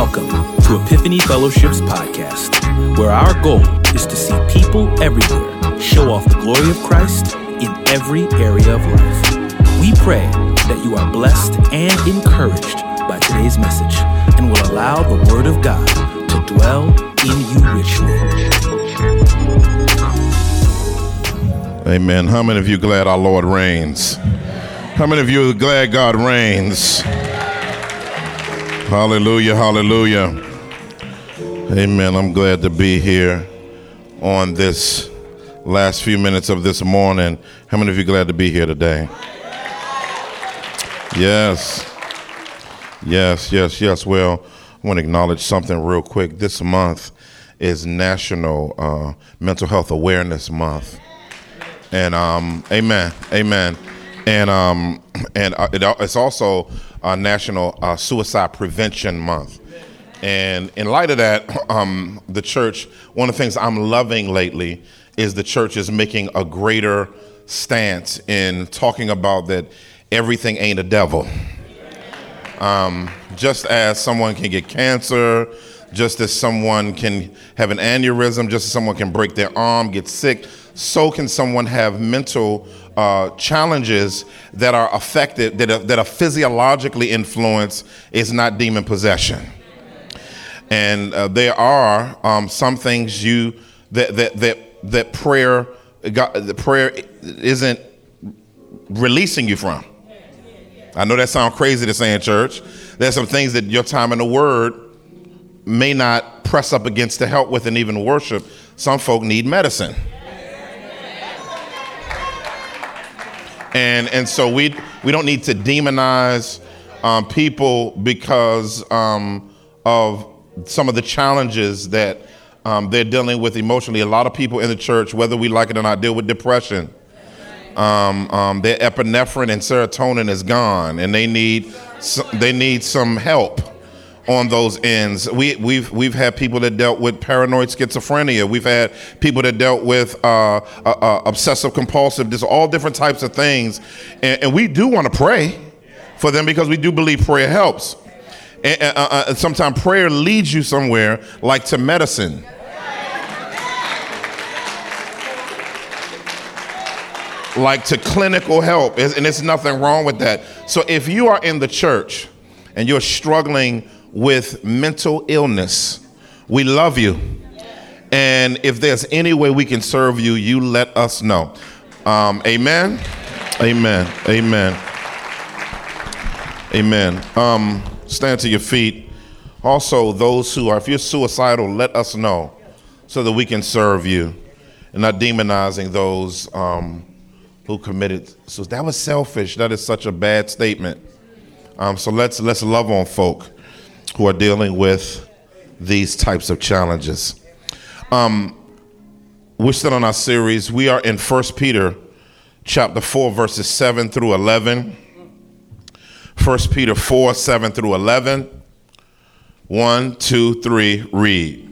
Welcome to Epiphany Fellowship's podcast, where our goal is to see people everywhere show off the glory of Christ in every area of life. We pray that you are blessed and encouraged by today's message and will allow the Word of God to dwell in you richly. Amen. How many of you glad our Lord reigns? How many of you are glad God reigns? Hallelujah, hallelujah. Amen. I'm glad to be here on this last few minutes of this morning. How many of you glad to be here today? Yes. Yes, yes, yes. Well, I want to acknowledge something real quick. This month is National uh, Mental Health Awareness Month. And um, amen, amen. And um, and uh, it, it's also uh, National uh, Suicide Prevention Month. And in light of that, um, the church, one of the things I'm loving lately is the church is making a greater stance in talking about that everything ain't a devil. Um, just as someone can get cancer, just as someone can have an aneurysm, just as someone can break their arm, get sick, so can someone have mental uh, challenges that are affected, that are, that are physiologically influenced, is not demon possession. And uh, there are um, some things you that that that that prayer, God, the prayer isn't releasing you from. I know that sounds crazy to say in church. There's some things that your time in the Word may not press up against to help with, and even worship. Some folk need medicine. And and so we we don't need to demonize um, people because um, of some of the challenges that um, they're dealing with emotionally. A lot of people in the church, whether we like it or not, deal with depression. Um, um, their epinephrine and serotonin is gone, and they need they need some help on those ends. We, we've we've had people that dealt with paranoid schizophrenia. We've had people that dealt with uh, uh, uh, obsessive compulsive. There's all different types of things, and, and we do want to pray for them because we do believe prayer helps. And, uh, uh, sometimes prayer leads you somewhere, like to medicine. like to clinical help, and there's nothing wrong with that. So if you are in the church and you're struggling with mental illness, we love you. And if there's any way we can serve you, you let us know. Um, amen. Amen. Amen. Amen. Um, stand to your feet. Also, those who are, if you're suicidal, let us know so that we can serve you and not demonizing those um, who committed. So that was selfish. That is such a bad statement. Um, so let's let's love on folk who are dealing with these types of challenges. Um, we're still on our series. We are in 1 Peter chapter 4, verses 7 through 11. 1 Peter 4, 7 through 11. 1, 2, 3, read.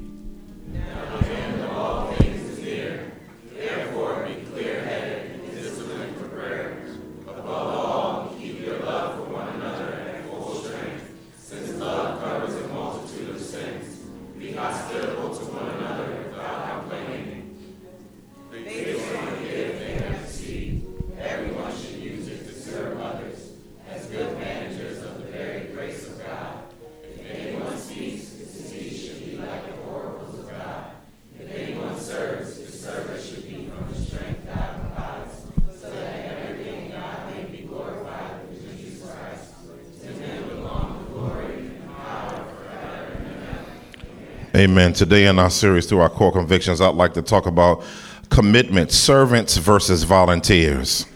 Amen. Today in our series through our core convictions, I'd like to talk about commitment, servants versus volunteers.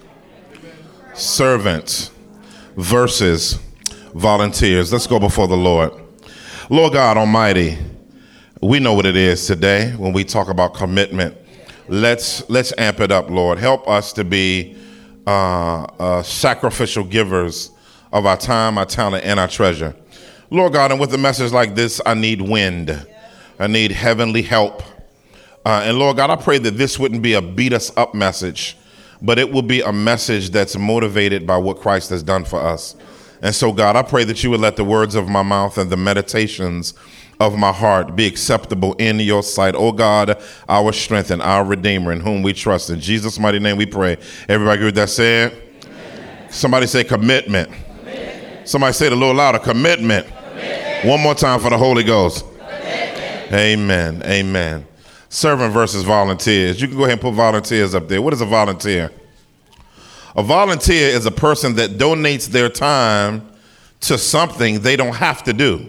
Servants versus volunteers. Let's go before the Lord. Lord God Almighty, we know what it is today when we talk about commitment. Let's let's amp it up, Lord. Help us to be uh, uh, sacrificial givers of our time, our talent, and our treasure. Lord God, and with a message like this, I need wind. I need heavenly help. Uh, and Lord God, I pray that this wouldn't be a beat us up message, but it will be a message that's motivated by what Christ has done for us. And so, God, I pray that you would let the words of my mouth and the meditations of my heart be acceptable in your sight. Oh God, our strength and our Redeemer in whom we trust. In Jesus' mighty name we pray. Everybody agree with that saying? Somebody say commitment. commitment. Somebody say it a little louder commitment. commitment. One more time for the Holy Ghost. Amen. Amen. Servant versus volunteers. You can go ahead and put volunteers up there. What is a volunteer? A volunteer is a person that donates their time to something they don't have to do.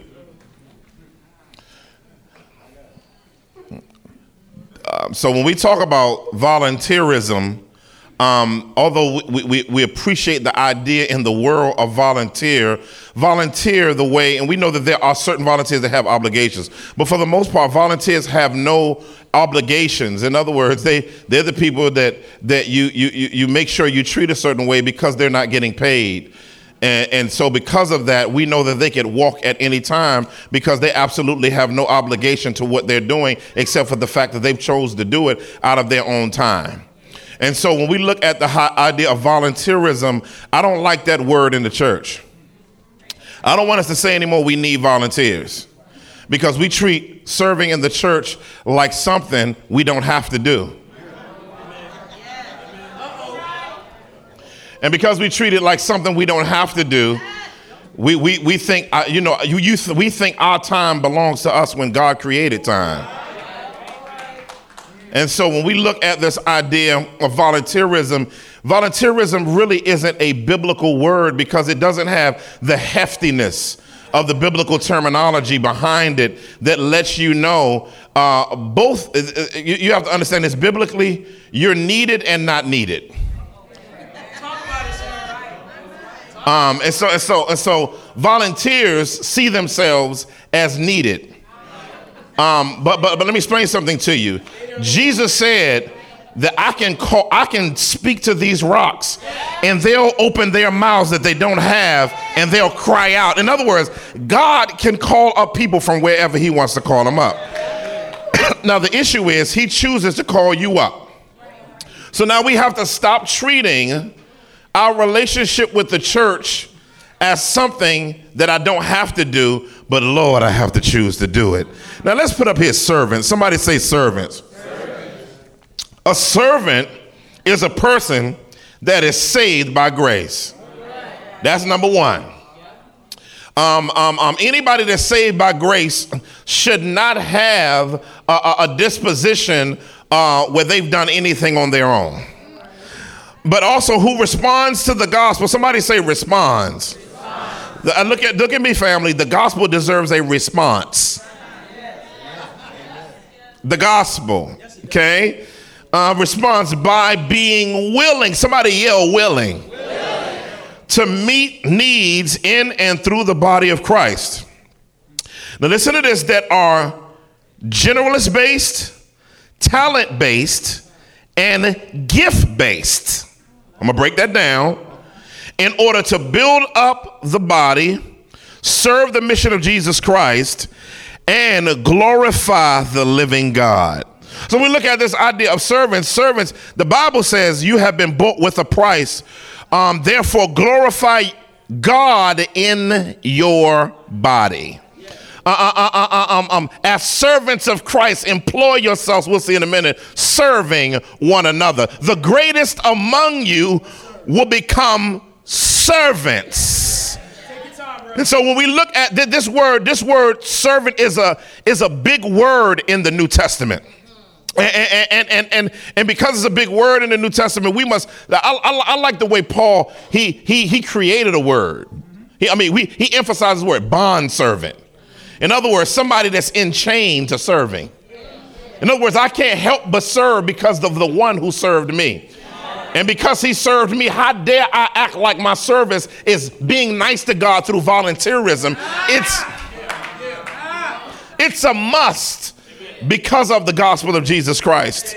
Um, so when we talk about volunteerism, um, although we, we, we, appreciate the idea in the world of volunteer, volunteer the way, and we know that there are certain volunteers that have obligations, but for the most part, volunteers have no obligations. In other words, they, they're the people that, that you, you, you make sure you treat a certain way because they're not getting paid. And, and, so, because of that, we know that they can walk at any time because they absolutely have no obligation to what they're doing except for the fact that they've chose to do it out of their own time. And so, when we look at the idea of volunteerism, I don't like that word in the church. I don't want us to say anymore we need volunteers because we treat serving in the church like something we don't have to do. And because we treat it like something we don't have to do, we, we, we think, uh, you know, you, you we think our time belongs to us when God created time. And so when we look at this idea of volunteerism, volunteerism really isn't a biblical word because it doesn't have the heftiness of the biblical terminology behind it that lets you know uh, both, uh, uh you, you have to understand this biblically, you're needed and not needed. Um, and so and so and so volunteers see themselves as needed. Um, but but but let me explain something to you. Jesus said that I can call I can speak to these rocks and they'll open their mouths that they don't have and they'll cry out. In other words, God can call up people from wherever he wants to call them up. now the issue is he chooses to call you up. So now we have to stop treating our relationship with the church as something that I don't have to do, but Lord, I have to choose to do it. Now let's put up here servants. Somebody say servants. A servant is a person that is saved by grace. That's number one. Um, um, um, anybody that's saved by grace should not have a, a, a disposition uh, where they've done anything on their own but also who responds to the gospel. Somebody say responds. Uh, look at look at me, family. The gospel deserves a response. The gospel, okay, uh, responds by being willing. Somebody yell willing. willing to meet needs in and through the body of Christ. Now listen to this: that are generalist based, talent based, and gift based. I'm gonna break that down. In order to build up the body, serve the mission of Jesus Christ, and glorify the living God. So we look at this idea of servants. Servants, the Bible says you have been bought with a price. Um, therefore, glorify God in your body. Uh uh, uh, uh, uh, um, um, as servants of Christ, employ yourselves, we'll see in a minute, serving one another. The greatest among you will become servants. And so when we look at this word, this word servant is a, is a big word in the New Testament. And, and, and, and, and because it's a big word in the New Testament, we must, I, I, I like the way Paul, he, he, he created a word. He, I mean, we, he emphasizes the word bond servant. In other words, somebody that's in chain to serving. In other words, I can't help but serve because of the one who served me. And because he served me, how dare I act like my service is being nice to God through volunteerism? It's it's a must because of the gospel of Jesus Christ.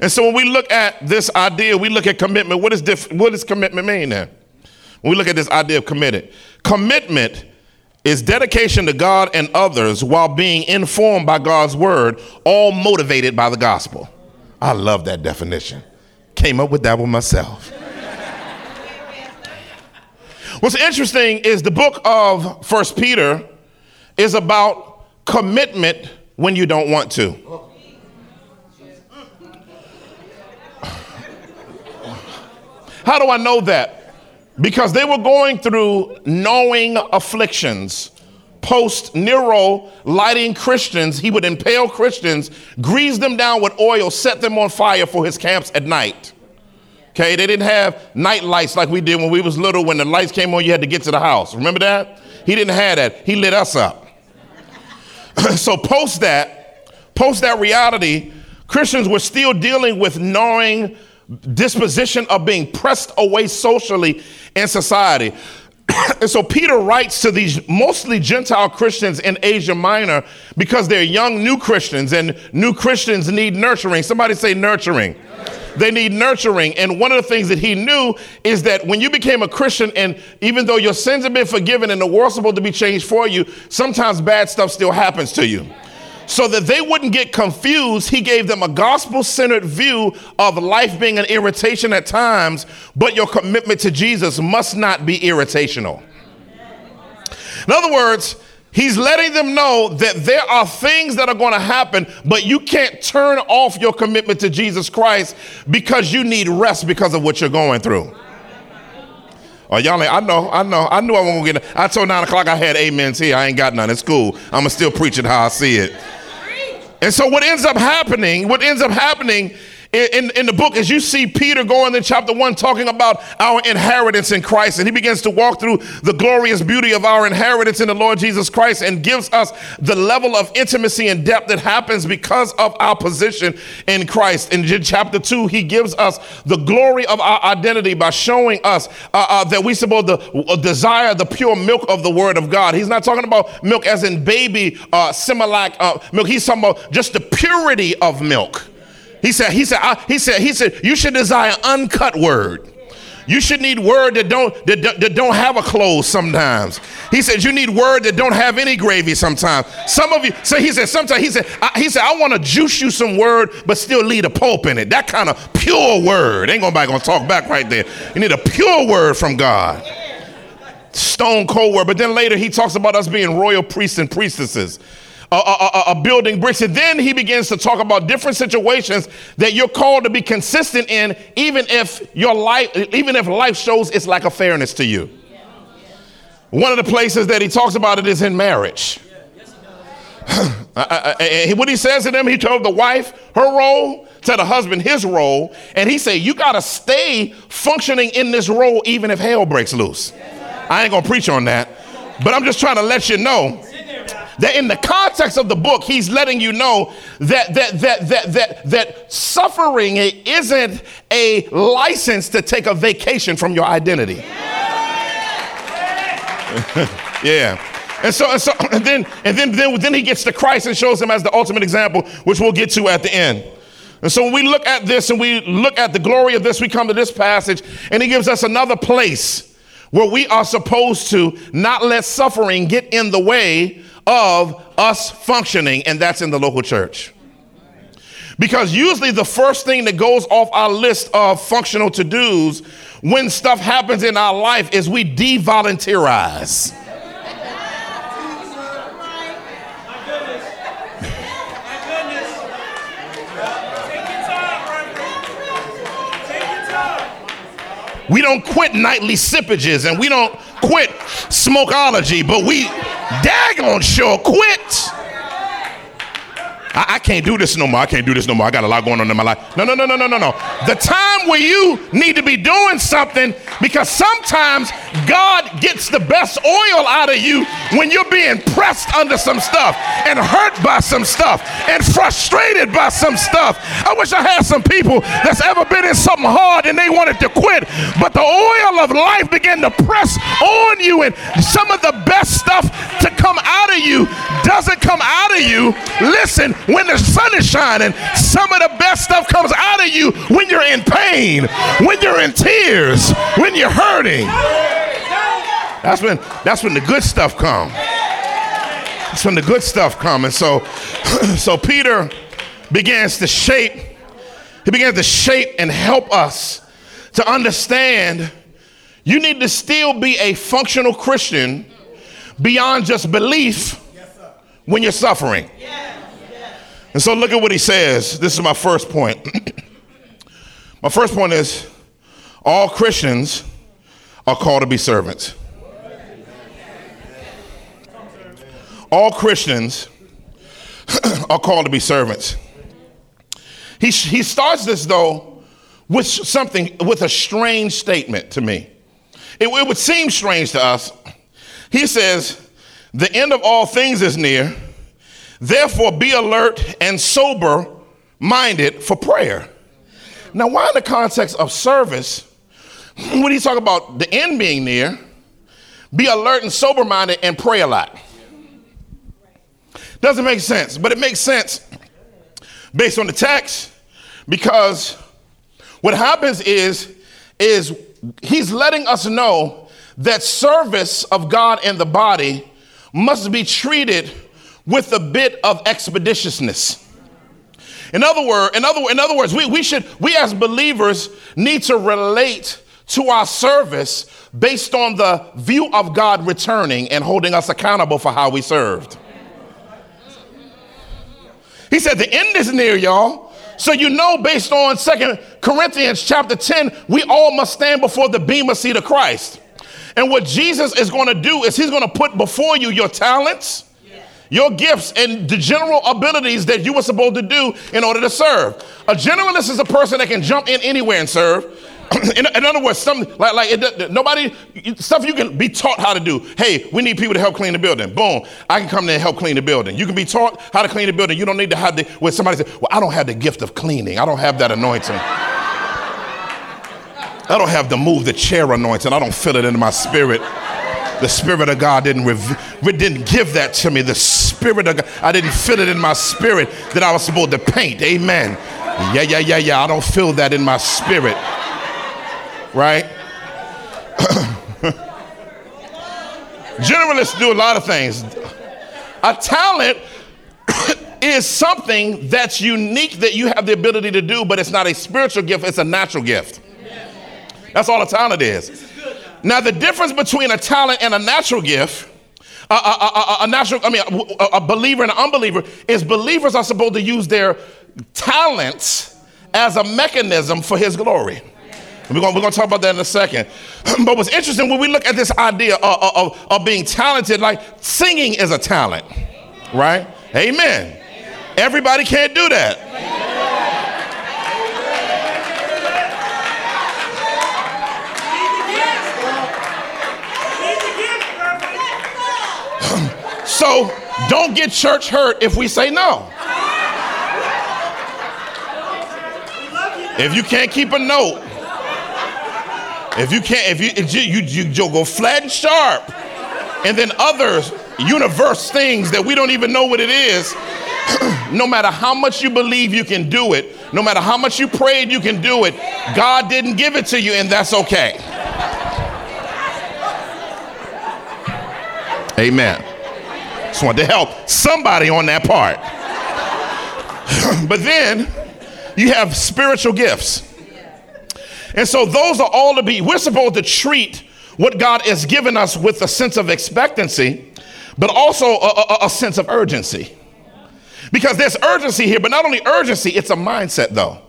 And so when we look at this idea, we look at commitment. What, is diff- what does commitment mean then? When we look at this idea of committed, commitment is dedication to God and others while being informed by God's word, all motivated by the gospel. I love that definition. Came up with that one myself. What's interesting is the book of First Peter is about commitment when you don't want to. How do I know that? Because they were going through knowing afflictions. Post Nero lighting Christians, he would impale Christians, grease them down with oil, set them on fire for his camps at night. Okay, they didn't have night lights like we did when we was little. When the lights came on, you had to get to the house. Remember that? He didn't have that. He lit us up. so post that, post that reality, Christians were still dealing with knowing disposition of being pressed away socially in society. and so Peter writes to these mostly Gentile Christians in Asia Minor because they're young new Christians and new Christians need nurturing. Somebody say nurturing. They need nurturing. And one of the things that he knew is that when you became a Christian, and even though your sins have been forgiven and the world's supposed to be changed for you, sometimes bad stuff still happens to you so that they wouldn't get confused, he gave them a gospel centered view of life being an irritation at times, but your commitment to Jesus must not be irritational. In other words, he's letting them know that there are things that are going to happen, but you can't turn off your commitment to Jesus Christ because you need rest because of what you're going through. Oh, y'all ain't, I know, I know, I knew I wasn't gonna get I told nine o'clock I had amens here. I ain't got none. It's cool. I'ma still preach it how I see it. And so what ends up happening, what ends up happening in, in the book as you see Peter going in chapter one talking about our inheritance in Christ. And he begins to walk through the glorious beauty of our inheritance in the Lord Jesus Christ and gives us the level of intimacy and depth that happens because of our position in Christ. In chapter two, he gives us the glory of our identity by showing us uh, uh, that we supposed to uh, desire the pure milk of the word of God. He's not talking about milk as in baby uh, Similac uh, milk. He's talking about just the purity of milk. He said, he said, I, he said, he said, you should desire uncut word. You should need word that don't that, that don't have a close sometimes. He said you need word that don't have any gravy sometimes. Some of you, so he said sometimes he said I, he said I want to juice you some word but still leave a pulp in it. That kind of pure word. Ain't nobody gonna talk back right there. You need a pure word from God. Stone cold word. But then later he talks about us being royal priests and priestesses a, building bricks. And then he begins to talk about different situations that you're called to be consistent in, even if your life, even if life shows it's like a fairness to you. One of the places that he talks about it is in marriage. what he says to them, he told the wife her role, to the husband his role, and he said, You got to stay functioning in this role even if hell breaks loose. I ain't gonna preach on that, but I'm just trying to let you know that in the context of the book, he's letting you know that that that that that, that suffering isn't a license to take a vacation from your identity. yeah. And so, and so, and then, and then, then, then he gets to Christ and shows him as the ultimate example, which we'll get to at the end. And so when we look at this and we look at the glory of this, we come to this passage, and he gives us another place where we are supposed to not let suffering get in the way of us functioning, and that's in the local church. Because usually the first thing that goes off our list of functional to dos when stuff happens in our life is we devolunteerize. We don't quit nightly sippages and we don't quit smokeology, but we daggone sure quit. I, I, can't do this no more. I can't do this no more. I got a lot going on in my life. No, no, no, no, no, no, no. The time where you need to be doing something because sometimes God gets the best oil out of you when you're being pressed under some stuff and hurt by some stuff and frustrated by some stuff. I wish I had some people that's ever been in something hard and they wanted to quit, but the oil of life began to press on you and some of the best stuff to come out of you doesn't come out of you. Listen, when the sun is shining, some of the best stuff comes out of you when you're in pain, when you're in tears, when you're hurting. That's when that's when the good stuff comes. That's when the good stuff comes. And so so Peter begins to shape, he begins to shape and help us to understand You need to still be a functional Christian beyond just belief when you're suffering. And so look at what he says. This is my first point. my first point is all Christians are called to be servants. All Christians are called to be servants. He, he starts this though with something, with a strange statement to me. It, it would seem strange to us. He says, The end of all things is near. Therefore, be alert and sober minded for prayer. Now, why, in the context of service, would he talk about the end being near? Be alert and sober minded and pray a lot. Doesn't make sense, but it makes sense based on the text because what happens is is he's letting us know that service of God in the body must be treated with a bit of expeditiousness. In other, word, in other, in other words, we, we should, we as believers need to relate to our service based on the view of God returning and holding us accountable for how we served. He said, The end is near, y'all. So you know, based on Second Corinthians chapter 10, we all must stand before the bema seat of Christ. And what Jesus is going to do is he's going to put before you your talents, your gifts, and the general abilities that you were supposed to do in order to serve. A generalist is a person that can jump in anywhere and serve. in, in, other words, some like like it, nobody stuff you can be taught how to do. Hey, we need people to help clean the building. Boom, I can come there and help clean the building. You can be taught how to clean the building. You don't need to have the when somebody says, "Well, I don't have the gift of cleaning. I don't have that anointing." I don't have the move the chair anointing. I don't feel it in my spirit. The Spirit of God didn't, didn't give that to me. The Spirit of God, I didn't feel it in my spirit that I was supposed to paint. Amen. Yeah, yeah, yeah, yeah. I don't feel that in my spirit right? Generalists do a lot of things. A talent is something that's unique that you have the ability to do, but it's not a spiritual gift, it's a natural gift. That's all a talent is. Now, the difference between a talent and a natural gift, a, a, a, a natural, I mean, a, believer and an unbeliever, is believers are supposed to use their talents as a mechanism for his glory. We're going, we're going to talk about that in a second. but what's interesting when we look at this idea of, of, of being talented, like singing is a talent, right? Amen. Everybody can't do that. So don't get church hurt if we say no. If you can't keep a note, if you can't, if you, if you, you, you, you go flat and sharp, and then other universe things that we don't even know what it is, no matter how much you believe you can do it, no matter how much you prayed you can do it, God didn't give it to you, and that's okay. Amen. Just wanted to help somebody on that part. but then you have spiritual gifts. And so those are all to be, we're supposed to treat what God has given us with a sense of expectancy, but also a, a, a sense of urgency. Because there's urgency here, but not only urgency, it's a mindset though.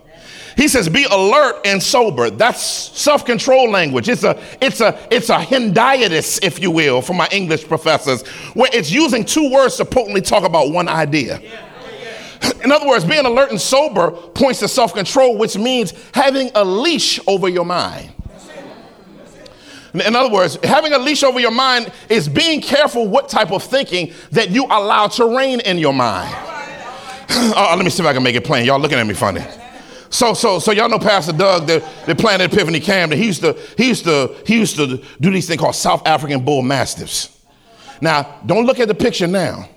He says, be alert and sober. That's self-control language. It's a, it's a, it's a hendiadys, if you will, for my English professors, where it's using two words to potently talk about one idea. In other words, being alert and sober points to self control, which means having a leash over your mind. In other words, having a leash over your mind is being careful what type of thinking that you allow to reign in your mind. uh, let me see if I can make it plain. Y'all looking at me funny. So, so, so y'all know Pastor Doug, the, the Planet Epiphany Camden. He used to, he used to, he used to do these things called South African Bull Mastiffs. Now, don't look at the picture now.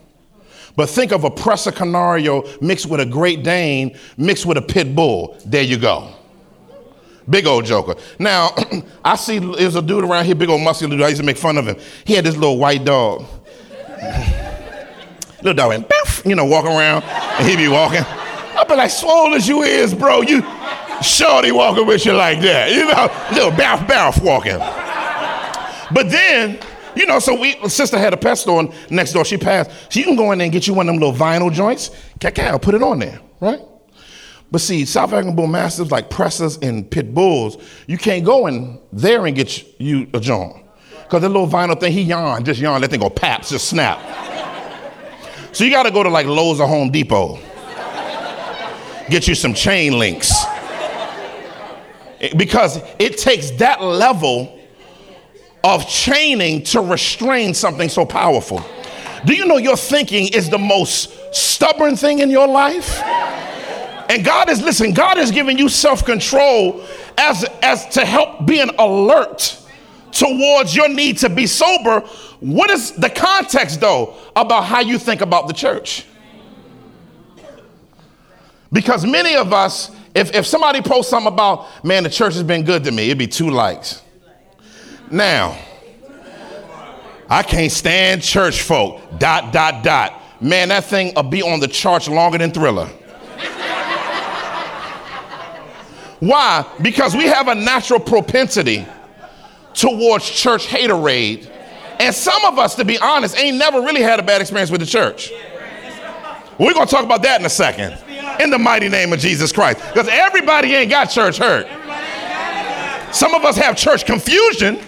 But think of a Presa Canario mixed with a Great Dane mixed with a Pit Bull. There you go. Big old joker. Now, I see there's a dude around here, big old muscular dude. I used to make fun of him. He had this little white dog. little dog went, you know, walking around, and he'd be walking. Be like, swole as you is, bro. You shorty walking with you like that. You know, little bounce bounce walking. But then, you know, so we sister had a pet store next door. She passed. So you can go in there and get you one of them little vinyl joints. Cacao, put it on there, right? But see, South African bull mastiffs like Pressers and pit bulls, you can't go in there and get you a joint. Because that little vinyl thing, he yawn, just yawn, that thing go paps, just snap. so you gotta go to like Lowe's or Home Depot. Get you some chain links. Because it takes that level of chaining to restrain something so powerful. Do you know your thinking is the most stubborn thing in your life? And God is, listen, God is giving you self control as, as to help being alert towards your need to be sober. What is the context, though, about how you think about the church? Because many of us, if, if somebody posts something about, man, the church has been good to me, it'd be two likes. Now, I can't stand church folk, dot, dot, dot. Man, that thing will be on the charts longer than Thriller. Why? Because we have a natural propensity towards church haterade. And some of us, to be honest, ain't never really had a bad experience with the church. We're going to talk about that in a second. In the mighty name of Jesus Christ. Because everybody ain't got church hurt. Some of us have church confusion.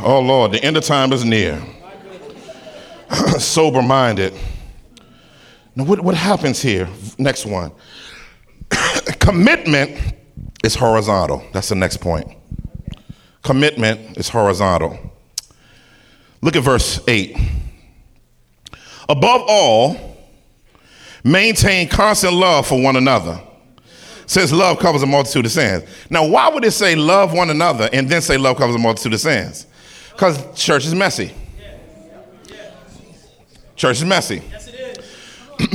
Oh Lord, the end of time is near. Sober minded. Now, what, what happens here? Next one. Commitment is horizontal. That's the next point. Commitment is horizontal. Look at verse 8. Above all, maintain constant love for one another. Since love covers a multitude of sins. Now, why would it say love one another and then say love covers a multitude of sins? Because church is messy. Church is messy.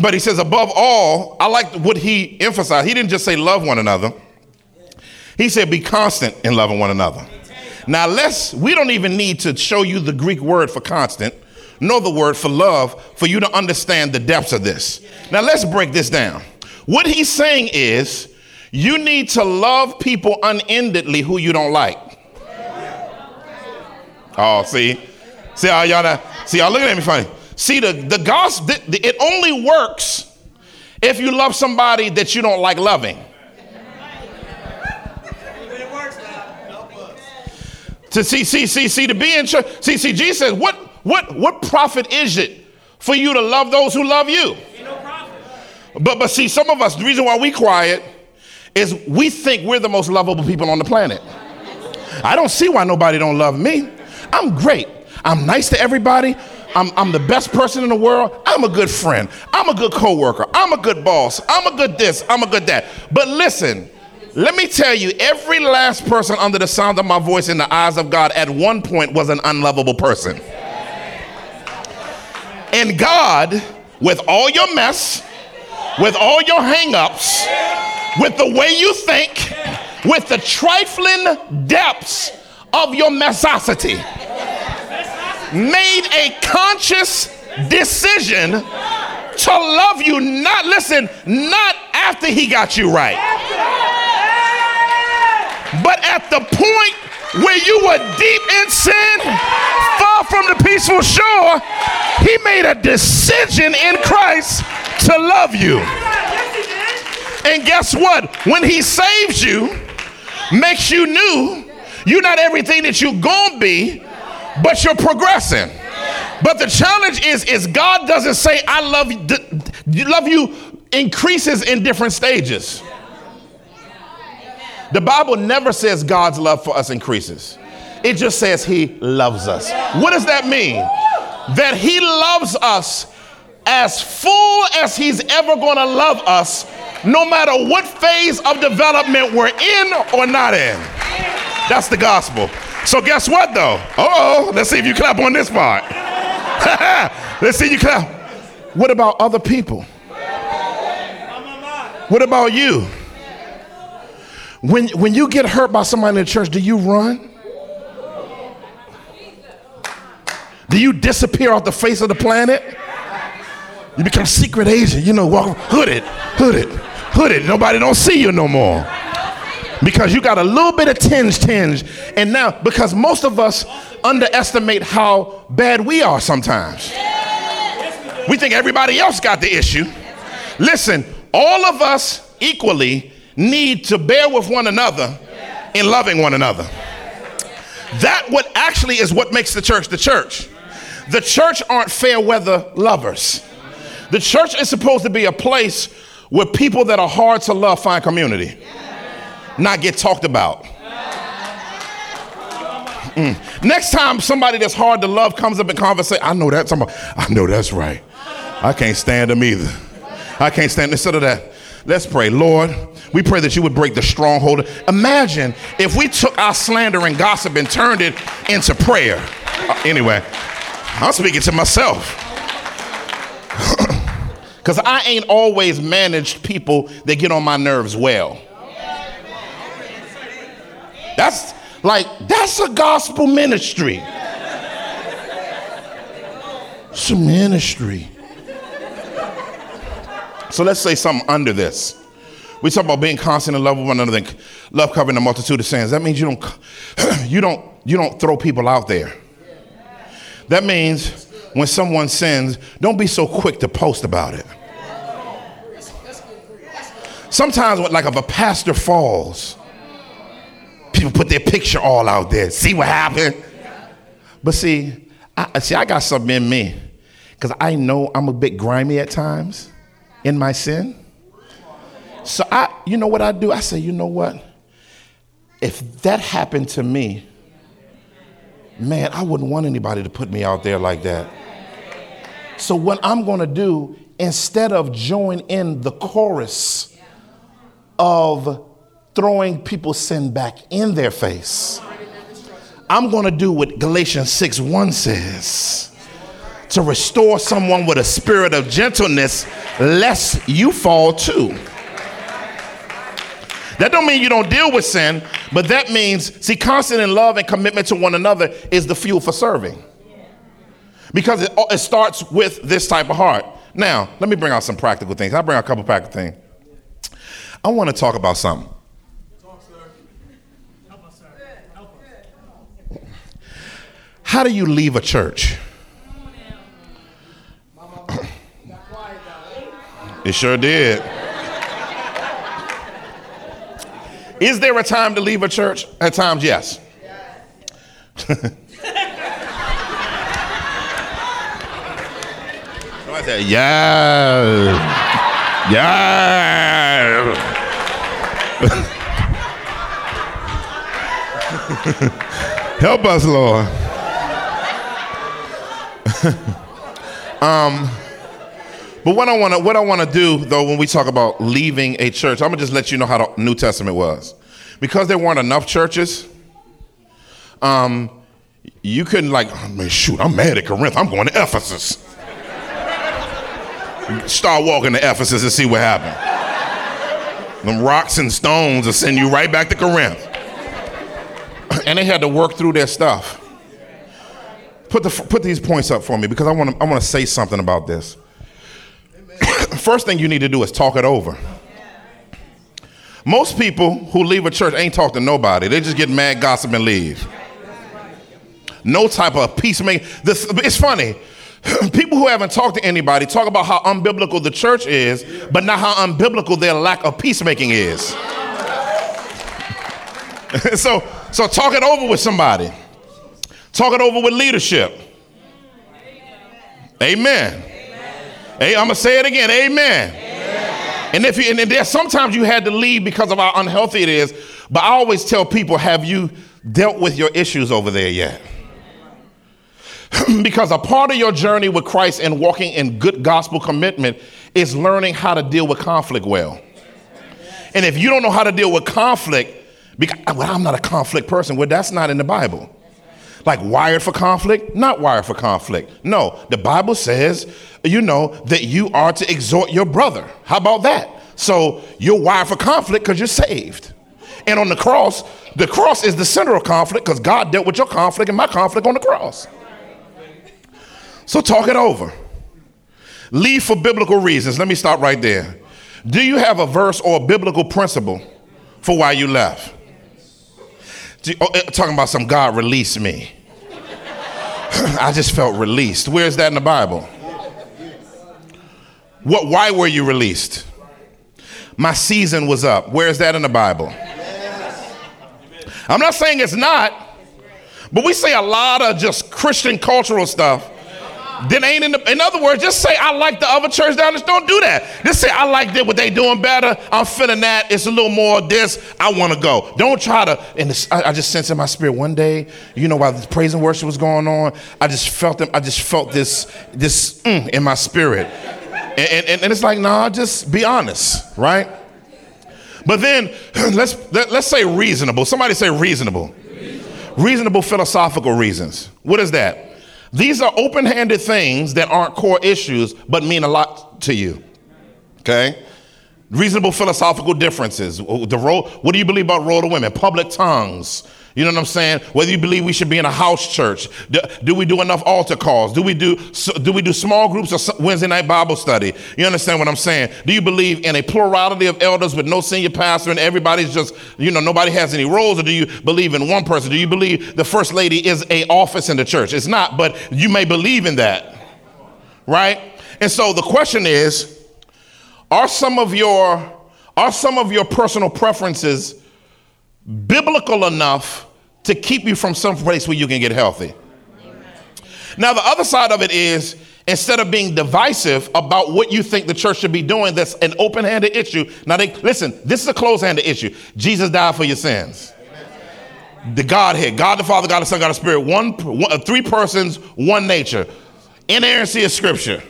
But he says, above all, I like what he emphasized. He didn't just say love one another, he said, be constant in loving one another. Now, let's, we don't even need to show you the Greek word for constant, nor the word for love, for you to understand the depths of this. Now, let's break this down. What he's saying is, you need to love people unendedly who you don't like. Oh, see? See how y'all, not, see y'all looking at me funny. See, the, the gospel, it only works if you love somebody that you don't like loving. To see, see, see, see, to be in church. See, see, Jesus says, what, what, what profit is it for you to love those who love you? But, but see, some of us, the reason why we quiet is we think we're the most lovable people on the planet. I don't see why nobody don't love me. I'm great. I'm nice to everybody. I'm, I'm the best person in the world. I'm a good friend. I'm a good coworker. I'm a good boss. I'm a good this. I'm a good that. But listen, let me tell you, every last person under the sound of my voice in the eyes of God at one point was an unlovable person. And God, with all your mess, with all your hangups, with the way you think, with the trifling depths of your messosity, made a conscious decision to love you, not listen, not after he got you right. But at the point where you were deep in sin, far from the peaceful shore, he made a decision in Christ to love you. And guess what? When he saves you, makes you new, you're not everything that you're going to be, but you're progressing. But the challenge is, is God doesn't say, I love you, love you increases in different stages. The Bible never says God's love for us increases. It just says he loves us. What does that mean? That he loves us as full as he's ever going to love us, no matter what phase of development we're in or not in. That's the gospel. So guess what though? Oh, let's see if you clap on this part. let's see you clap. What about other people? What about you? When, when you get hurt by somebody in the church, do you run? Do you disappear off the face of the planet? You become secret agent, you know, walk hooded, hooded, hooded. Nobody don't see you no more. Because you got a little bit of tinge, tinge. And now, because most of us underestimate how bad we are sometimes. We think everybody else got the issue. Listen, all of us equally need to bear with one another in loving one another. That what actually is what makes the church the church. The church aren't fair weather lovers. The church is supposed to be a place where people that are hard to love find community, not get talked about. Mm. Next time somebody that's hard to love comes up in conversation, I know that. Somebody, I know that's right. I can't stand them either. I can't stand instead of that. Let's pray, Lord. We pray that you would break the stronghold. Imagine if we took our slander and gossip and turned it into prayer. Uh, anyway, I'm speaking to myself. Because I ain't always managed people that get on my nerves well. That's like, that's a gospel ministry. It's a ministry. So let's say something under this. We talk about being constant in love with one another, love covering a multitude of sins. That means you don't, you don't, you don't throw people out there. That means when someone sins, don't be so quick to post about it. Sometimes, like if a pastor falls, people put their picture all out there. See what happened? But see, I, see, I got something in me because I know I'm a bit grimy at times in my sin. So I, you know what I do? I say, you know what? If that happened to me, man, I wouldn't want anybody to put me out there like that. So what I'm going to do, instead of join in the chorus of throwing people's sin back in their face, I'm going to do what Galatians 6 1 says to restore someone with a spirit of gentleness, lest you fall too. That don't mean you don't deal with sin, but that means, see, constant in love and commitment to one another is the fuel for serving. Because it, it starts with this type of heart. Now, let me bring out some practical things. I'll bring out a couple practical things. I want to talk about something. How do you leave a church? It sure did. Is there a time to leave a church? At times, yes. I said. Help us, Lord. um, but what I want to what I want to do though when we talk about leaving a church, I'm gonna just let you know how the New Testament was, because there weren't enough churches. Um, you couldn't like, oh, man, shoot, I'm mad at Corinth. I'm going to Ephesus. Start walking to Ephesus and see what happened. Them rocks and stones will send you right back to Corinth. And they had to work through their stuff. Put, the, put these points up for me because I want to I want to say something about this. First thing you need to do is talk it over. Most people who leave a church ain't talk to nobody. They just get mad, gossip, and leave. No type of peacemaking. This, it's funny. People who haven't talked to anybody talk about how unbiblical the church is, but not how unbiblical their lack of peacemaking is. so, so talk it over with somebody. Talk it over with leadership. Amen. Hey, I'm gonna say it again. Amen. And if you, and there sometimes you had to leave because of how unhealthy it is, but I always tell people, have you dealt with your issues over there yet? because a part of your journey with Christ and walking in good gospel commitment is learning how to deal with conflict well. And if you don't know how to deal with conflict, because well, I'm not a conflict person, well, that's not in the Bible. Like wired for conflict, not wired for conflict. No, the Bible says, you know, that you are to exhort your brother. How about that? So you're wired for conflict because you're saved. And on the cross, the cross is the center of conflict because God dealt with your conflict and my conflict on the cross. So talk it over. Leave for biblical reasons. Let me stop right there. Do you have a verse or a biblical principle for why you left. Oh, eh, talking about some God release me. I just felt released. Where is that in the Bible? What, why were you released? My season was up. Where is that in the Bible? I'm not saying it's not, but we say a lot of just Christian cultural stuff then ain't in the, in other words, just say, I like the other church down there. Don't do that. Just say, I like that, what they doing better. I'm feeling that. It's a little more of this. I want to go. Don't try to, and this, I, I, just sense in my spirit one day, you know, while the praise and worship was going on, I just felt them, I just felt this, this mm, in my spirit. And, and, and it's like, nah, just be honest, right? But then let's, let, us let us say reasonable. Somebody say reasonable. reasonable. Reasonable philosophical reasons. What is that? These are open handed things that aren't core issues, but mean a lot to you. Okay? Reasonable philosophical differences. The role, what do you believe about role of women? Public tongues. You know what I'm saying? Whether you believe we should be in a house church, do, do, we do enough altar calls? Do we do do we do small groups or Wednesday night Bible study? You understand what I'm saying? Do you believe in a plurality of elders with no senior pastor and everybody's just you know nobody has any roles, or do you believe in one person? Do you believe the first lady is a office in the church? It's not, but you may believe in that, right? And so the question is, are some of your are some of your personal preferences biblical enough to keep you from some place where you can get healthy. Now, the other side of it is instead of being divisive about what you think the church should be doing, that's an open handed issue. Now, they, listen, this is a closed handed issue. Jesus died for your sins. The Godhead, God the Father, God the Son, God the Spirit, one, one uh, three persons, one nature. Inerrancy of Scripture.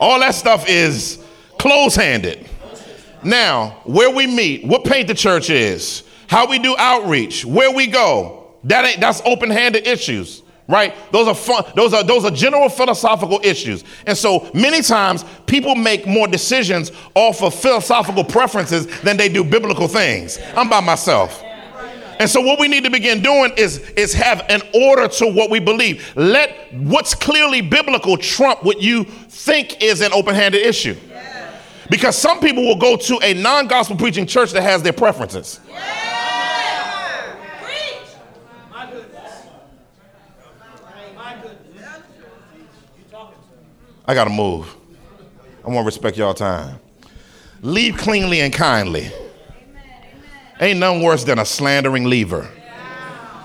All that stuff is close handed. Now, where we meet, what paint the church is, how we do outreach, where we go. That ain't that's open-handed issues, right? Those are fun, those are those are general philosophical issues. And so many times people make more decisions off of philosophical preferences than they do biblical things. I'm by myself. And so what we need to begin doing is, is have an order to what we believe. Let what's clearly biblical trump what you think is an open-handed issue. Because some people will go to a non-gospel preaching church that has their preferences. I got to move. I want to respect y'all time. Leave cleanly and kindly. Amen, Ain't nothing worse than a slandering leaver. Yeah.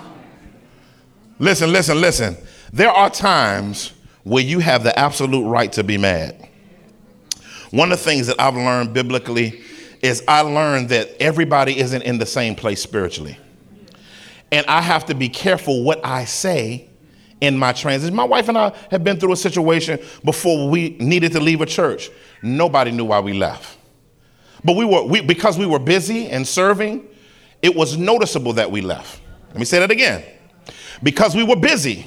Listen, listen, listen. There are times where you have the absolute right to be mad. One of the things that I've learned biblically is I learned that everybody isn't in the same place spiritually. And I have to be careful what I say in my transition. My wife and I had been through a situation before we needed to leave a church. Nobody knew why we left. But we were we, because we were busy and serving, it was noticeable that we left. Let me say that again. Because we were busy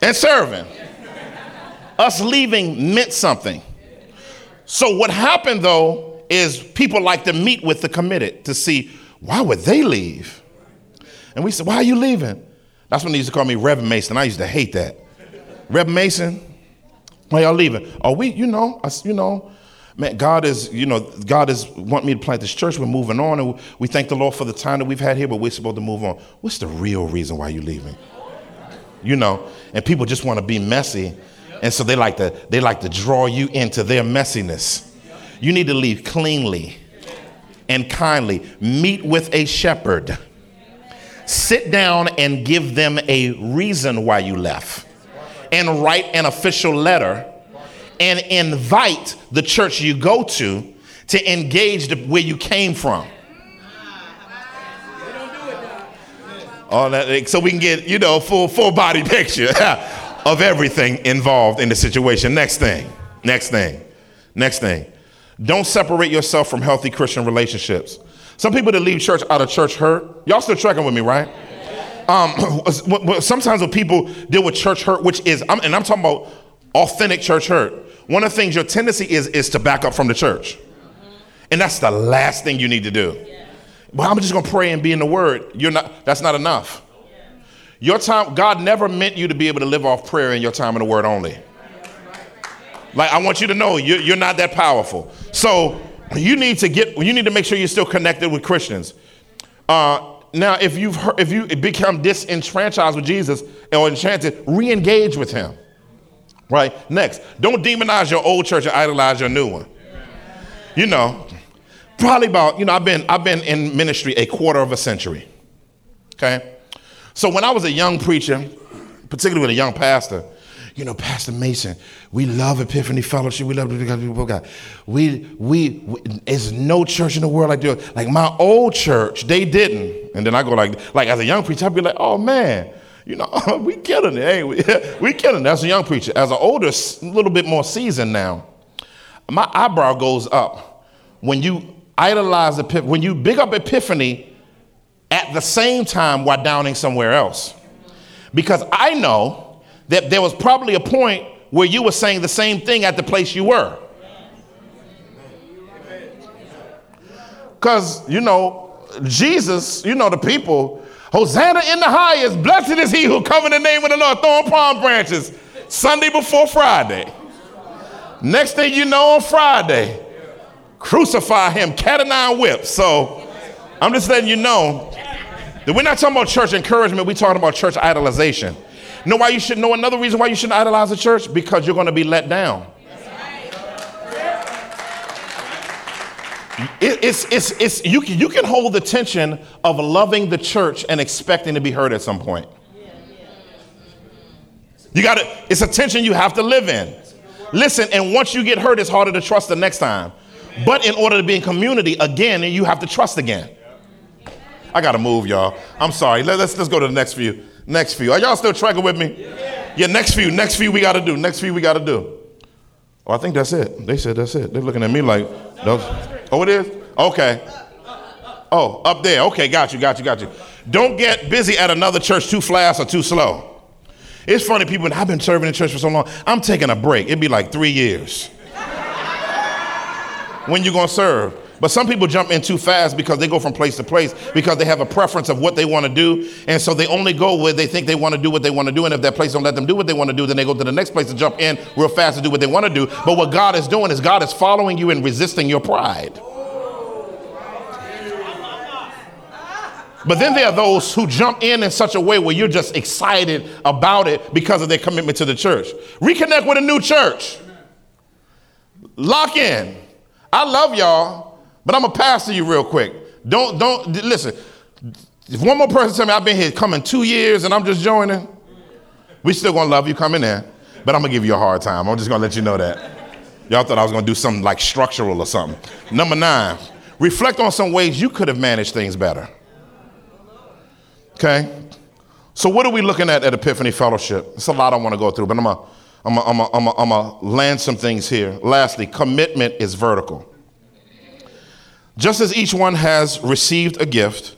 and serving, us leaving meant something. So what happened though is people like to meet with the committed to see why would they leave? And we said, why are you leaving? That's when they used to call me Reverend Mason. I used to hate that. Reverend Mason, why y'all leaving? Oh, we, you know, I, you know, man, God is, you know, God is want me to plant this church. We're moving on, and we thank the Lord for the time that we've had here, but we're supposed to move on. What's the real reason why you're leaving? You know, and people just want to be messy, and so they like to they like to draw you into their messiness. You need to leave cleanly and kindly. Meet with a shepherd sit down and give them a reason why you left and write an official letter and invite the church you go to to engage the, where you came from. All that, so we can get, you know, full full body picture of everything involved in the situation. Next thing, next thing, next thing. Don't separate yourself from healthy Christian relationships. Some people that leave church out of church hurt. Y'all still tracking with me, right? Um, sometimes when people deal with church hurt, which is, and I'm talking about authentic church hurt, one of the things your tendency is is to back up from the church, and that's the last thing you need to do. Well, I'm just gonna pray and be in the Word. You're not. That's not enough. Your time, God never meant you to be able to live off prayer in your time in the Word only. Like I want you to know, you're, you're not that powerful. So you need to get you need to make sure you're still connected with Christians. Uh, now, if you've heard, if you become disenfranchised with Jesus or enchanted, re-engage with Him. Right. Next, don't demonize your old church and idolize your new one. You know, probably about you know I've been I've been in ministry a quarter of a century. Okay, so when I was a young preacher, particularly with a young pastor, you know, Pastor Mason, we love Epiphany Fellowship. We love God. We, we, we, there's no church in the world like this. Like my old church, they didn't. And then I go like, like as a young preacher, I'd be like, oh man, you know, we killing it, ain't we? we killing it. As a young preacher. As an older, a little bit more seasoned now, my eyebrow goes up when you idolize Epiphany, when you big up Epiphany at the same time while downing somewhere else. Because I know that there was probably a point where you were saying the same thing at the place you were. Because, you know, Jesus, you know, the people, Hosanna in the highest, blessed is he who come in the name of the Lord, throwing palm branches Sunday before Friday. Next thing you know, on Friday, crucify him, cat o' nine whips. So I'm just letting you know that we're not talking about church encouragement, we're talking about church idolization. Know why you should know another reason why you shouldn't idolize the church? Because you're going to be let down. It, it's, it's, it's, you, can, you can hold the tension of loving the church and expecting to be hurt at some point. You got it's a tension you have to live in. Listen, and once you get hurt, it's harder to trust the next time. But in order to be in community again, you have to trust again. I got to move, y'all. I'm sorry. Let, us let's go to the next few. Next few. Are y'all still tracking with me? Yeah, yeah next few. Next few we got to do. Next few we got to do. Oh, I think that's it. They said that's it. They're looking at me like, oh, it is? Okay. Oh, up there. Okay, got you, got you, got you. Don't get busy at another church too fast or too slow. It's funny, people, I've been serving in church for so long, I'm taking a break. It'd be like three years. when you gonna serve? But some people jump in too fast because they go from place to place because they have a preference of what they want to do. And so they only go where they think they want to do what they want to do. And if that place don't let them do what they want to do, then they go to the next place to jump in real fast to do what they want to do. But what God is doing is God is following you and resisting your pride. But then there are those who jump in in such a way where you're just excited about it because of their commitment to the church. Reconnect with a new church. Lock in. I love y'all, but I'm gonna pass to you real quick. Don't don't listen. If one more person tell me I've been here coming two years and I'm just joining, we still gonna love you coming in, but I'm gonna give you a hard time. I'm just gonna let you know that. Y'all thought I was gonna do something like structural or something. Number nine, reflect on some ways you could have managed things better. Okay? So what are we looking at at Epiphany Fellowship? It's a lot I want to go through, but I'm gonna I'm gonna, I'm gonna, I'm gonna, I'm gonna land some things here. Lastly, commitment is vertical. Just as each one has received a gift,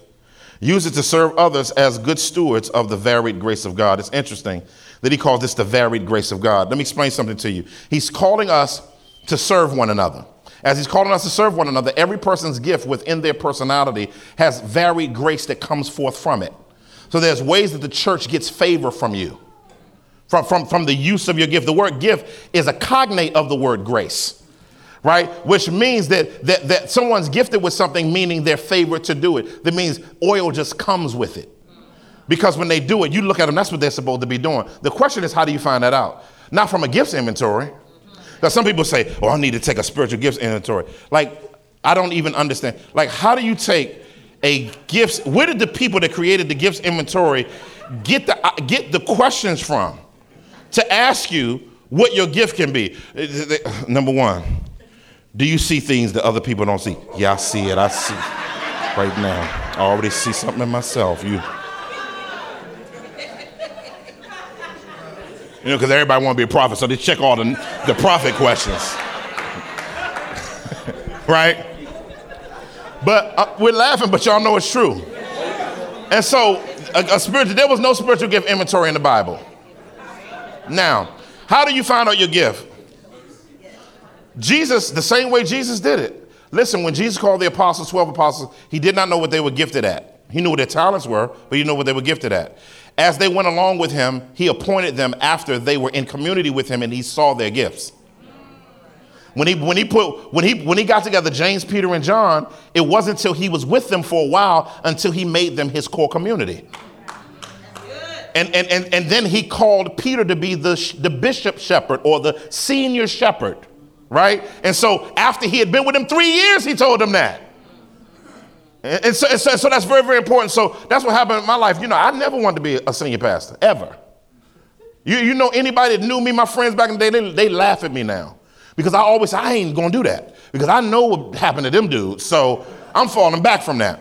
use it to serve others as good stewards of the varied grace of God. It's interesting that he calls this the varied grace of God. Let me explain something to you. He's calling us to serve one another. As he's calling us to serve one another, every person's gift within their personality has varied grace that comes forth from it. So there's ways that the church gets favor from you, from, from, from the use of your gift. The word gift is a cognate of the word grace right? Which means that, that, that someone's gifted with something, meaning they're favored to do it. That means oil just comes with it. Because when they do it, you look at them, that's what they're supposed to be doing. The question is, how do you find that out? Not from a gifts inventory. Because some people say, oh, I need to take a spiritual gifts inventory. Like, I don't even understand. Like, how do you take a gifts? Where did the people that created the gifts inventory get the, uh, get the questions from to ask you what your gift can be? Number one, do you see things that other people don't see? Yeah, I see it. I see right now. I already see something in myself. You, you know, because everybody want to be a prophet, so they check all the, the prophet questions. right? But uh, we're laughing, but y'all know it's true. And so, a, a spiritual, there was no spiritual gift inventory in the Bible. Now, how do you find out your gift? Jesus, the same way Jesus did it. Listen, when Jesus called the apostles 12 apostles, he did not know what they were gifted at. He knew what their talents were, but he knew what they were gifted at. As they went along with him, he appointed them after they were in community with him and he saw their gifts. When he, when, he put, when, he, when he got together James, Peter, and John, it wasn't until he was with them for a while until he made them his core community. And, and, and, and then he called Peter to be the, the bishop shepherd or the senior shepherd, right? And so after he had been with him three years, he told them that. And, so, and so, so that's very, very important. So that's what happened in my life. You know, I never wanted to be a senior pastor, ever. You, you know, anybody that knew me, my friends back in the day, they, they laugh at me now. Because I always say, I ain't gonna do that. Because I know what happened to them dudes. So I'm falling back from that.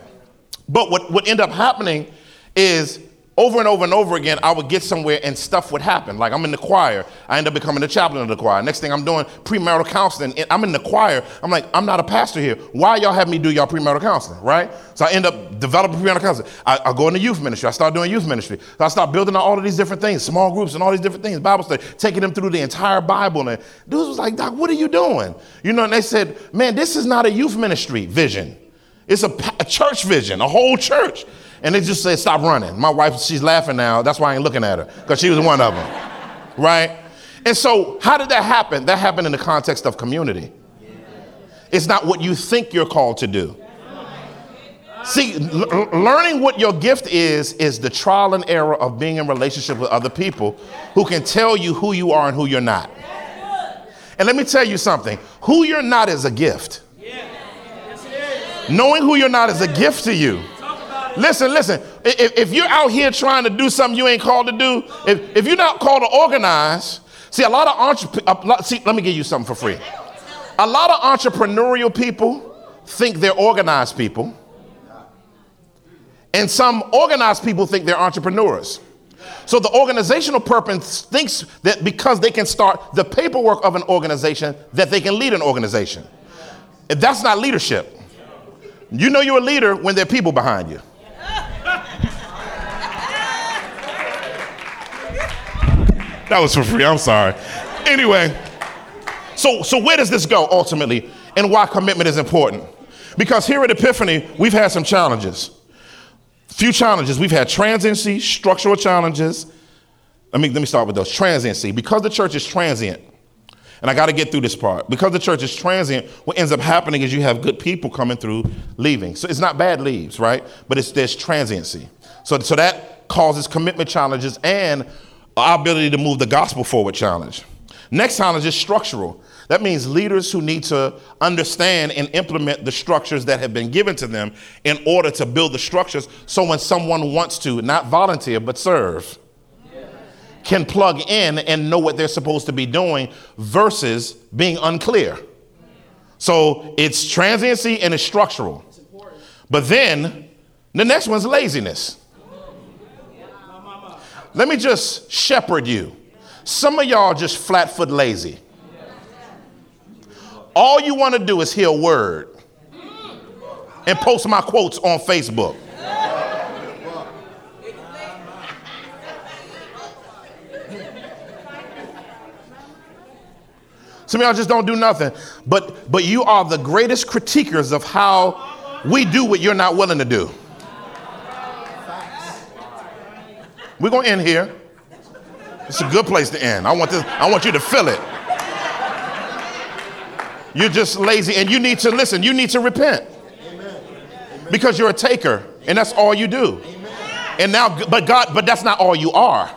But what, what ended up happening is over and over and over again, I would get somewhere and stuff would happen. Like I'm in the choir, I end up becoming the chaplain of the choir. Next thing I'm doing premarital counseling. I'm in the choir. I'm like, I'm not a pastor here. Why y'all have me do y'all premarital counseling, right? So I end up developing premarital counseling. I, I go into youth ministry. I start doing youth ministry. So I start building all of these different things, small groups and all these different things, Bible study, taking them through the entire Bible. And dudes was like, Doc, what are you doing? You know, and they said, man, this is not a youth ministry vision. It's a, a church vision, a whole church. And they just said, stop running. My wife, she's laughing now. That's why I ain't looking at her, because she was one of them. right? And so, how did that happen? That happened in the context of community. It's not what you think you're called to do. See, l- learning what your gift is is the trial and error of being in relationship with other people who can tell you who you are and who you're not. And let me tell you something who you're not is a gift. Knowing who you're not is a gift to you. Listen, listen. If, if, you're out here trying to do something you ain't called to do, if, if you're not called to organize, see, a lot of entrepreneurs, see, let me give you something for free. A lot of entrepreneurial people think they're organized people, and some organized people think they're entrepreneurs. So the organizational purpose thinks that because they can start the paperwork of an organization, that they can lead an organization. That's not leadership. You know you're a leader when there are people behind you. That was for free. I'm sorry. Anyway, so so where does this go ultimately, and why commitment is important? Because here at Epiphany, we've had some challenges. Few challenges. We've had transiency, structural challenges. Let me let me start with those. Transiency. Because the church is transient, and I got to get through this part. Because the church is transient, what ends up happening is you have good people coming through, leaving. So it's not bad leaves, right? But it's there's transiency. So so that causes commitment challenges and our ability to move the gospel forward challenge. Next challenge is structural. That means leaders who need to understand and implement the structures that have been given to them in order to build the structures so when someone wants to not volunteer but serve, can plug in and know what they're supposed to be doing versus being unclear. So it's transiency and it's structural. But then the next one's laziness. Let me just shepherd you. Some of y'all just flat foot lazy. All you want to do is hear a word and post my quotes on Facebook. Some of y'all just don't do nothing. But but you are the greatest critiquers of how we do what you're not willing to do. We're gonna end here. It's a good place to end. I want this, I want you to feel it. You're just lazy and you need to listen, you need to repent. Because you're a taker, and that's all you do. And now, but God, but that's not all you are.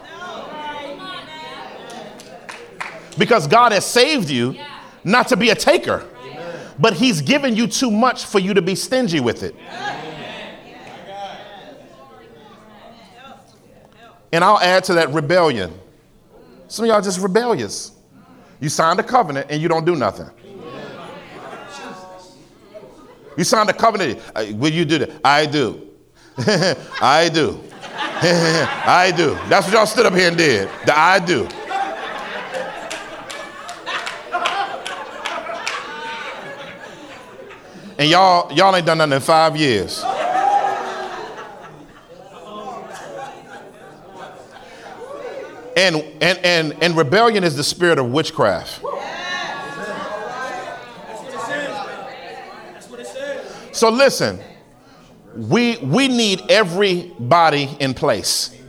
Because God has saved you not to be a taker, but He's given you too much for you to be stingy with it. And I'll add to that rebellion. Some of y'all just rebellious. You signed a covenant and you don't do nothing. You signed a covenant. Uh, will you do that? I do. I do. I do. That's what y'all stood up here and did. The I do. And y'all, y'all ain't done nothing in five years. And, and, and, and rebellion is the spirit of witchcraft. So listen, we, we need everybody in place.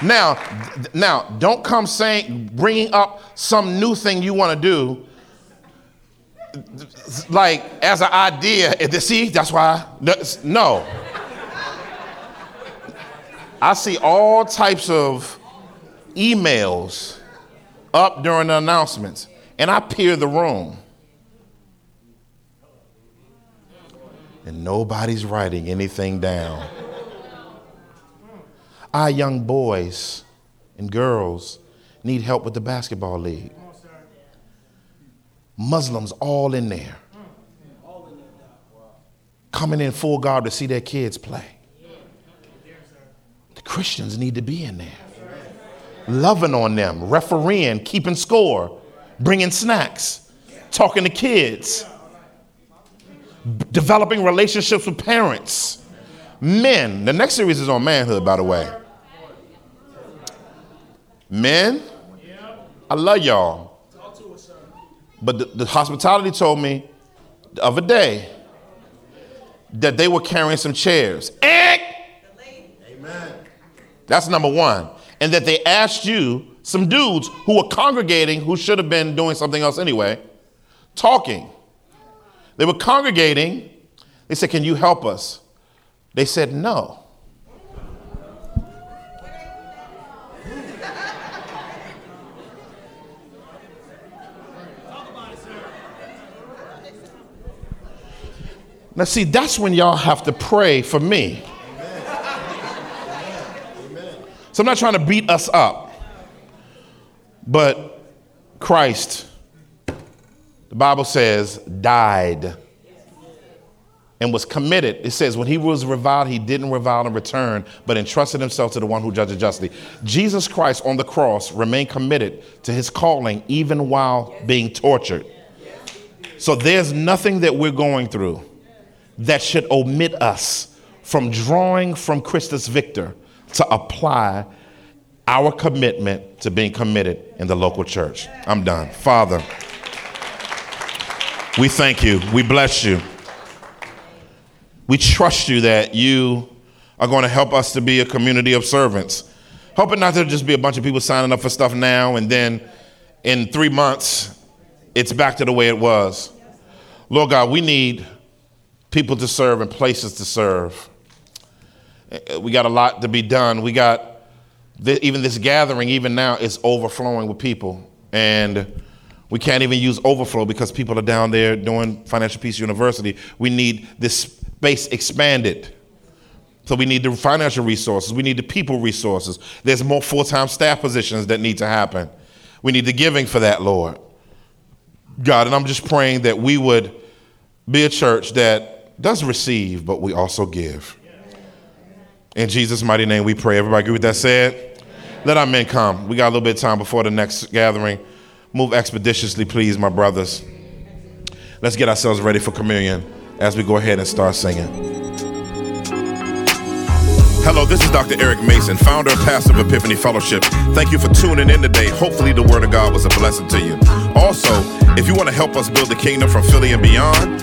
Now, now, don't come saying, bringing up some new thing you want to do, like as an idea. See, that's why. No. I see all types of emails up during the announcements, and I peer the room. And nobody's writing anything down. Our young boys and girls need help with the basketball league. Muslims all in there. Coming in full guard to see their kids play. The Christians need to be in there. Loving on them, refereeing, keeping score, bringing snacks, talking to kids, developing relationships with parents. Men, the next series is on manhood, by the way. Men, I love y'all. But the, the hospitality told me the other day that they were carrying some chairs. Amen. That's number one. And that they asked you, some dudes who were congregating, who should have been doing something else anyway, talking. They were congregating. They said, Can you help us? They said, No. Now, see, that's when y'all have to pray for me. So I'm not trying to beat us up, but Christ, the Bible says, died and was committed. It says, when he was reviled, he didn't revile in return, but entrusted himself to the one who judges justly. Jesus Christ on the cross remained committed to his calling even while being tortured. So there's nothing that we're going through that should omit us from drawing from Christus Victor to apply our commitment to being committed in the local church. I'm done. Father, we thank you. We bless you. We trust you that you are going to help us to be a community of servants. It not to just be a bunch of people signing up for stuff now and then in three months it's back to the way it was. Lord God, we need people to serve and places to serve. Eh, we got a lot to be done. We got even this gathering, even now, is overflowing with people. And we can't even use overflow because people are down there doing Financial Peace University. We need this space expanded. So we need the financial resources. We need the people resources. There's more full-time staff positions that need to happen. We need the giving for that, Lord. God, and I'm just praying that we would be a church that does receive, but we also give. In Jesus' mighty name we pray. Everybody agree with that said? Let our men come. We got a little bit of time before the next gathering. Move expeditiously, please, my brothers. Let's get ourselves ready for communion as we go ahead and start singing. Hello, this is Dr. Eric Mason, founder and pastor of Epiphany Fellowship. Thank you for tuning in today. Hopefully, the Word of God was a blessing to you. Also, if you want to help us build the kingdom from Philly and beyond,